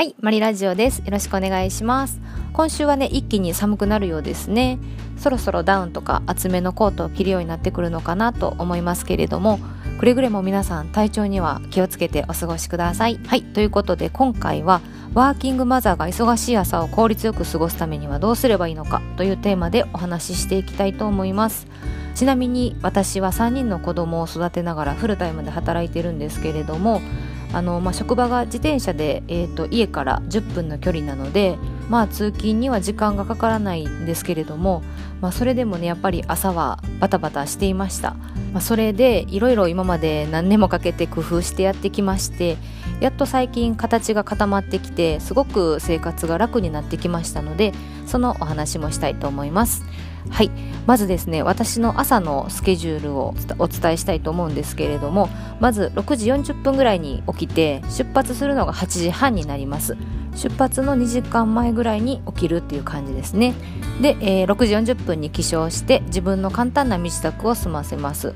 はい、マリラジオです。よろしくお願いします。今週はね、一気に寒くなるようですね。そろそろダウンとか厚めのコートを着るようになってくるのかなと思いますけれども、くれぐれも皆さん体調には気をつけてお過ごしください。はい、ということで今回はワーキングマザーが忙しい朝を効率よく過ごすためにはどうすればいいのかというテーマでお話ししていきたいと思います。ちなみに私は3人の子供を育てながらフルタイムで働いてるんですけれどもあの、まあ、職場が自転車で、えーと、家から10分の距離なので、まあ、通勤には時間がかからないんですけれども、まあ、それでもねやっぱり朝はバタバタしていました、まあ、それでいろいろ今まで何年もかけて工夫してやってきましてやっと最近形が固まってきてすごく生活が楽になってきましたのでそのお話もしたいと思います。はい。まずですね私の朝のスケジュールをお伝えしたいと思うんですけれどもまず6時40分ぐらいに起きて出発するのが8時半になります。出発の2時間前ぐらいに起きるっていう感じですね。で、えー、6時40分に起床して自分の簡単な身支度を済ませます。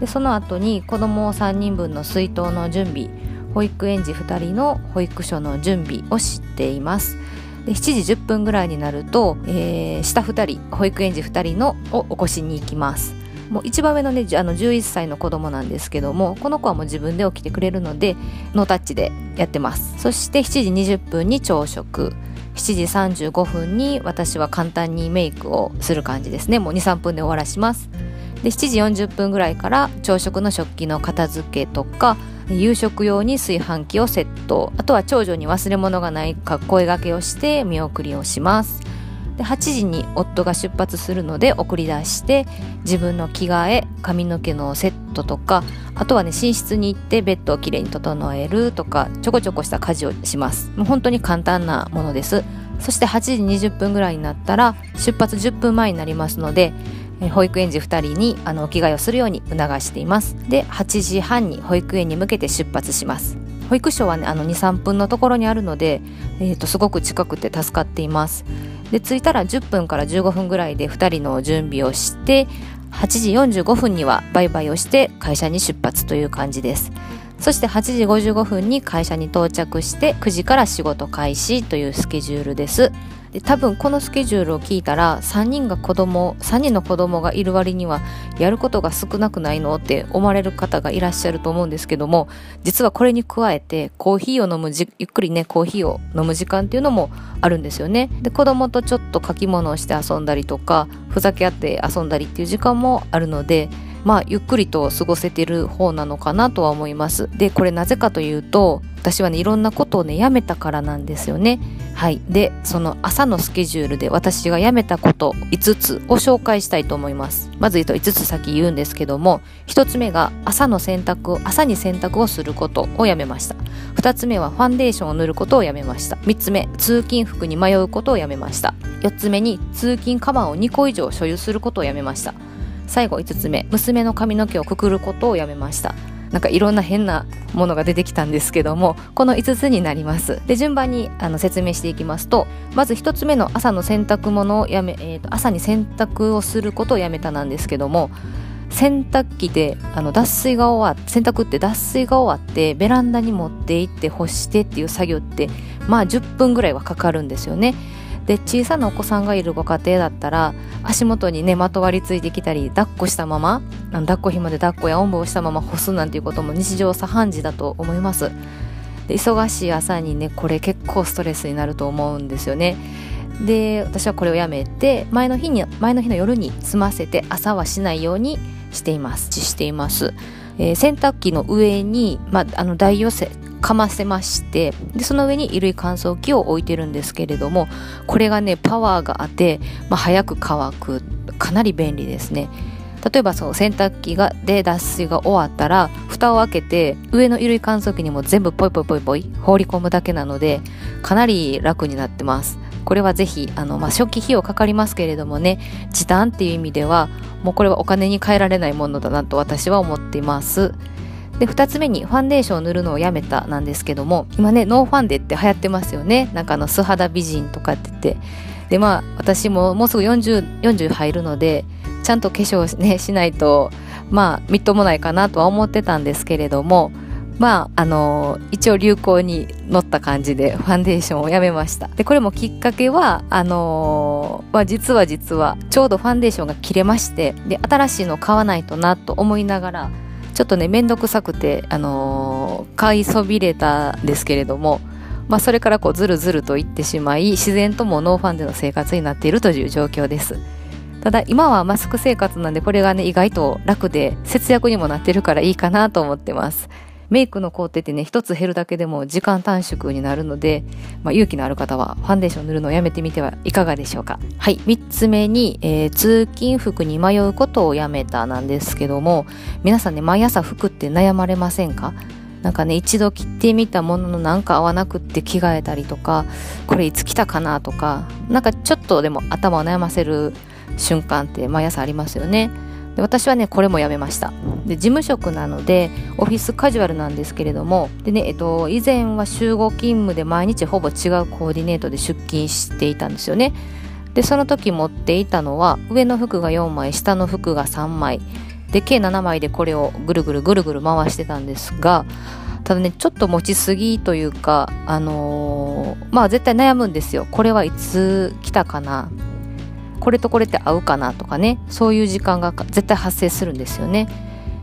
でその後に子供3人分の水筒の準備保育園児2人の保育所の準備をしています。で7時10分ぐらいになると、えー、下2人保育園児2人のを起こしに行きます。もう一番上のねあの11歳の子供なんですけどもこの子はもう自分で起きてくれるのでノータッチでやってます。そして7時20分に朝食。7時35分に私は簡単にメイクをする感じですね。もう23分で終わらします。で7時40分ぐらいから朝食の食器の片付けとか夕食用に炊飯器をセット。あとは長女に忘れ物がないか声がけをして見送りをします。で8時に夫が出発するので送り出して自分の着替え髪の毛のセットとかあとはね寝室に行ってベッドをきれいに整えるとかちょこちょこした家事をします。もう本当に簡単なものです。そして8時20分ぐらいになったら出発10分前になりますので保育園児2人にあのお着替えをするように促しています。で8時半に保育園に向けて出発します。保育所はねあの23分のところにあるので、えーと、すごく近くて助かっています。で着いたら10分から15分ぐらいで2人の準備をして8時45分にはバイバイをして会社に出発という感じです。そして8時55分に会社に到着して9時から仕事開始というスケジュールです。で多分このスケジュールを聞いたら3人が子供3人の子供がいる割にはやることが少なくないのって思われる方がいらっしゃると思うんですけども実はこれに加えてコーヒーを飲むじゆっくりねコーヒーを飲む時間っていうのもあるんですよね。で子供とちょっと書き物をして遊んだりとかふざけ合って遊んだりっていう時間もあるのでまあゆっくりと過ごせてる方なのかなとは思います。でこれなぜかというと私はねいろんなことをねやめたからなんですよね。はい。でその朝のスケジュールで私がやめたこと5つを紹介したいと思います。まず言うと5つ先言うんですけども1つ目が朝の洗濯を朝に洗濯をすることをやめました。2つ目はファンデーションを塗ることをやめました。3つ目通勤服に迷うことをやめました。4つ目に通勤カバンを2個以上所有することをやめました。最後5つ目娘の髪の毛をくくることをやめました。なんかいろんな変なものが出てきたんですけどもこの5つになります。で順番にあの説明していきますとまず1つ目の朝の洗濯物をやめ、えーと、朝に洗濯をすることをやめたなんですけども洗濯機であの脱水が終わっ洗濯って脱水が終わってベランダに持って行って干してっていう作業ってまあ10分ぐらいはかかるんですよね。で小さなお子さんがいるご家庭だったら足元にねまとわりついてきたり抱っこしたまま抱っこ紐で抱っこやおんぶをしたまま干すなんていうことも日常茶飯事だと思います。で忙しい朝にねこれ結構ストレスになると思うんですよね。で私はこれをやめて前の日に前の日の夜に済ませて朝はしないようにしています。しています、えー、洗濯機の上に、まあ、あの代用せかませましてでその上に衣類乾燥機を置いてるんですけれどもこれがねパワーがあって、まあ、早く乾くかなり便利ですね。例えばその洗濯機がで脱水が終わったら蓋を開けて上の衣類乾燥機にも全部ポイポイポイポイ放り込むだけなのでかなり楽になってます。これはぜひあの、まあ、初期費用かかりますけれどもね時短っていう意味ではもうこれはお金に換えられないものだなと私は思っています。で2つ目にファンデーションを塗るのをやめたなんですけども今ねノーファンデって流行ってますよね。なんかあの素肌美人とかって言って。でまあ私ももうすぐ 40, 40入るのでちゃんと化粧ねしないとまあみっともないかなとは思ってたんですけれどもまああの一応流行に乗った感じでファンデーションをやめました。でこれもきっかけはあのまあ、実は実はちょうどファンデーションが切れましてで新しいの買わないとなと思いながらちょっとねめんどくさくてあの買いそびれたんですけれどもまあ、それからこうずるずるといってしまい自然ともノーファンでの生活になっているという状況です。ただ今はマスク生活なんでこれがね意外と楽で節約にもなってるからいいかなと思ってます。メイクの工程ってね一つ減るだけでも時間短縮になるので、まあ、勇気のある方はファンデーション塗るのをやめてみてはいかがでしょうか。はい。3つ目に、えー、通勤服に迷うことをやめたなんですけども皆さんね毎朝服って悩まれませんか？なんかね一度着てみたもののなんか合わなくって着替えたりとかこれいつ着たかなとかなんかちょっとでも頭を悩ませる瞬間って毎朝ありますよね。で私はねこれもやめました。で事務職なのでオフィスカジュアルなんですけれどもでね、えっと、以前は集合勤務で毎日ほぼ違うコーディネートで出勤していたんですよね。でその時持っていたのは上の服が4枚下の服が3枚。で計7枚でこれをぐるぐるぐるぐる回してたんですがただねちょっと持ちすぎというかあのー、まあ絶対悩むんですよ。これはいつ来たかなこれとこれって合うかなとかね。そういう時間が絶対発生するんですよね。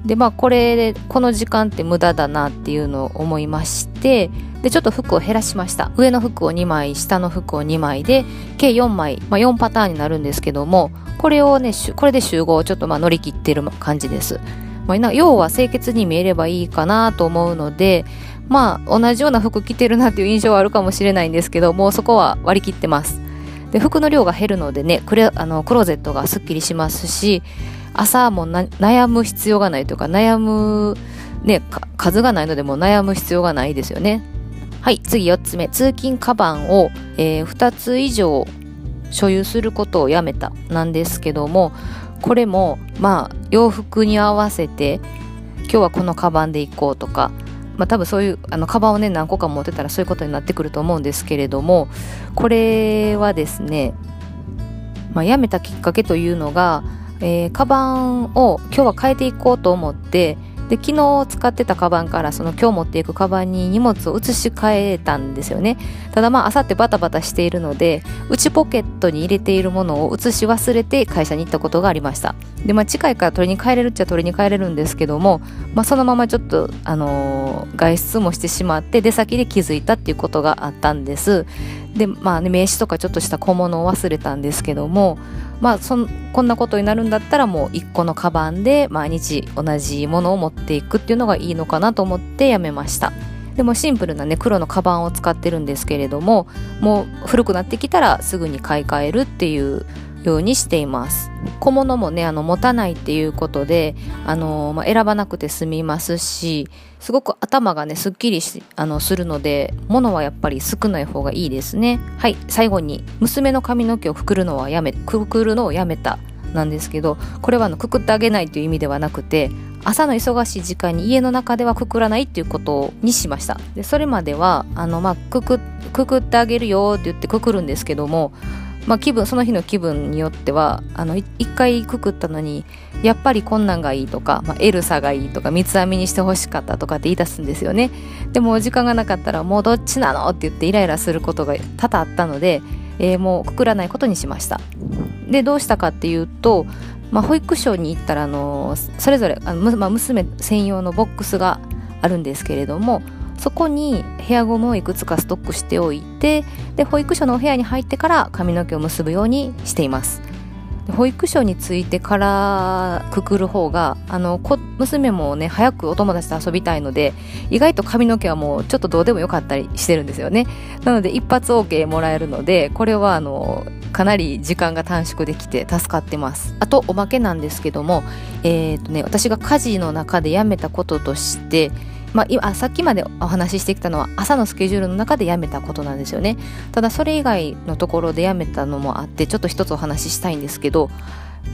でまあこれでこの時間って無駄だなっていうのを思いましてでちょっと服を減らしました。上の服を2枚下の服を2枚で計4枚、まあ、4パターンになるんですけどもこれをねこれで集合をちょっとまあ乗り切ってる感じです、まあ、要は清潔に見えればいいかなと思うのでまあ同じような服着てるなっていう印象はあるかもしれないんですけどもうそこは割り切ってます。で服の量が減るのでねクレあのクローゼットがすっきりしますし朝も悩む必要がないというか悩むね数がないのでも悩む必要がないですよねはい、次4つ目。通勤カバンを、えー、2つ以上所有することをやめたなんですけども、これも、まあ、洋服に合わせて、今日はこのカバンで行こうとか、まあ多分そういう、あの、カバンをね、何個か持ってたらそういうことになってくると思うんですけれども、これはですね、まあ、やめたきっかけというのが、えー、カバンを今日は変えていこうと思って、で昨日使ってたカバンからその今日持っていくカバンに荷物を移し替えたんですよね。ただまああさってバタバタしているので内ポケットに入れているものを移し忘れて会社に行ったことがありました。でまあ近いから取りに帰れるっちゃ取りに帰れるんですけども、まあ、そのままちょっと、あのー、外出もしてしまって出先で気づいたっていうことがあったんです。でまあね名刺とかちょっとした小物を忘れたんですけどもまあそんこんなことになるんだったらもう1個のカバンで毎日同じものを持っていくっていうのがいいのかなと思ってやめました。でもシンプルなね黒のカバンを使ってるんですけれどももう古くなってきたらすぐに買い替えるっていうようにしています。小物もねあの持たないっていうことであの、まあ、選ばなくて済みますしすごく頭がねすっきりしあのするので物はやっぱり少ない方がいいですね。はい最後に娘の髪の毛をくくるのはやめくくるのをやめた。なんですけどこれはあのくくってあげないという意味ではなくて朝の忙しい時間に家の中ではくくらないっていうことにしました。でそれまではあの、まあ、くくくくってあげるよって言ってくくるんですけどもまあ、気分その日の気分によってはあの一回くくったのにやっぱりこんなんがいいとか、まあ、エルサがいいとか三つ編みにしてほしかったとかって言い出すんですよね。でも時間がなかったらもうどっちなのって言ってイライラすることが多々あったので、えー、もうくくらないことにしました。でどうしたかっていうと、まあ、保育所に行ったらあのそれぞれあの、まあ、娘専用のボックスがあるんですけれどもそこにヘアゴムをいくつかストックしておいてで保育所のお部屋に入ってから髪の毛を結ぶようにしています。保育所に着いてからくくる方があの娘もね早くお友達と遊びたいので意外と髪の毛はもうちょっとどうでもよかったりしてるんですよね。なので一発 OK もらえるのでこれはあのかなり時間が短縮できて助かってます。あとおまけなんですけどもえっ、ー、とね私が家事の中でやめたこととしてまあ、今さっきまでお話ししてきたのは朝のスケジュールの中でやめたことなんですよね。ただそれ以外のところでやめたのもあってちょっと一つお話ししたいんですけど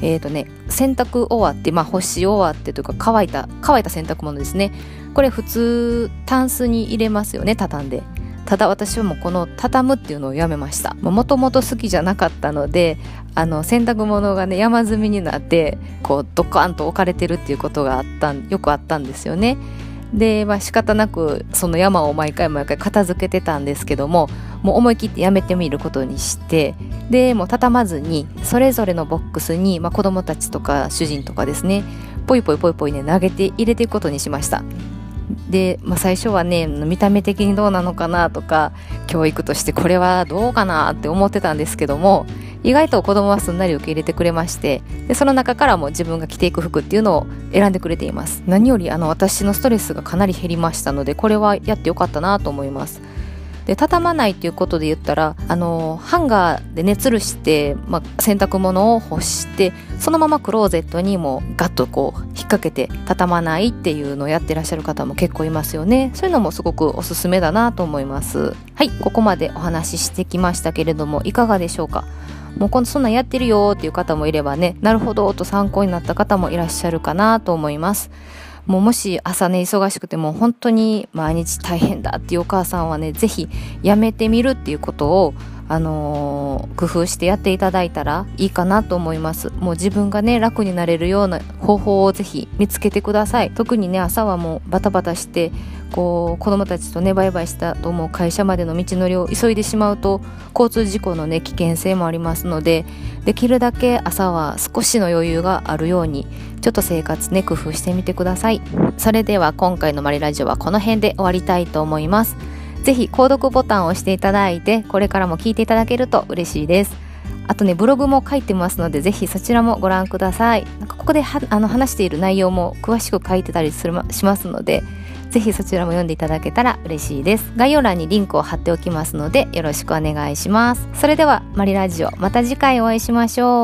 えっ、ー、とね洗濯終わってまあ干し終わってというか乾いた乾いた洗濯物ですね。これ普通タンスに入れますよね畳んで。ただ私はもうこの畳むっていうのをやめました。もともと好きじゃなかったのであの洗濯物がね山積みになってこうドカンと置かれてるっていうことがあったよくあったんですよね。で、まあ、仕方なくその山を毎回毎回片付けてたんですけどももう思い切ってやめてみることにしてでもう畳まずにそれぞれのボックスに、まあ、子供たちとか主人とかですねポイポイポイポイね投げて入れていくことにしました。で、まあ、最初はね見た目的にどうなのかなとか教育としてこれはどうかなって思ってたんですけども意外と子供はすんなり受け入れてくれましてでその中からも自分が着ていく服っていうのを選んでくれています。何よりあの私のストレスがかなり減りましたのでこれはやってよかったなと思います。で畳まないっていうことで言ったらあのハンガーでねるして、まあ、洗濯物を干してそのままクローゼットにもガッとこう引っ掛けて畳まないっていうのをやってらっしゃる方も結構いますよね。そういうのもすごくおすすめだなと思います。はいここまでお話ししてきましたけれどもいかがでしょうか？もう今度そんなんやってるよっていう方もいればねなるほどと参考になった方もいらっしゃるかなと思います。もうもし朝ね忙しくても本当に毎日大変だっていうお母さんはね是非やめてみるっていうことをあのー、工夫してやっていただいたらいいかなと思います。もう自分がね楽になれるような方法をぜひ見つけてください。特にね朝はもうバタバタしてこう子供たちとねバイバイしたと思う会社までの道のりを急いでしまうと交通事故のね危険性もありますのでできるだけ朝は少しの余裕があるようにちょっと生活ね工夫してみてください。それでは今回のマリラジオはこの辺で終わりたいと思います。ぜひ購読ボタンを押していただいてこれからも聞いていただけると嬉しいです。あとねブログも書いてますのでぜひそちらもご覧ください。なんかここであの話している内容も詳しく書いてたりするしますのでぜひそちらも読んでいただけたら嬉しいです。概要欄にリンクを貼っておきますのでよろしくお願いします。それではマリラジオまた次回お会いしましょう。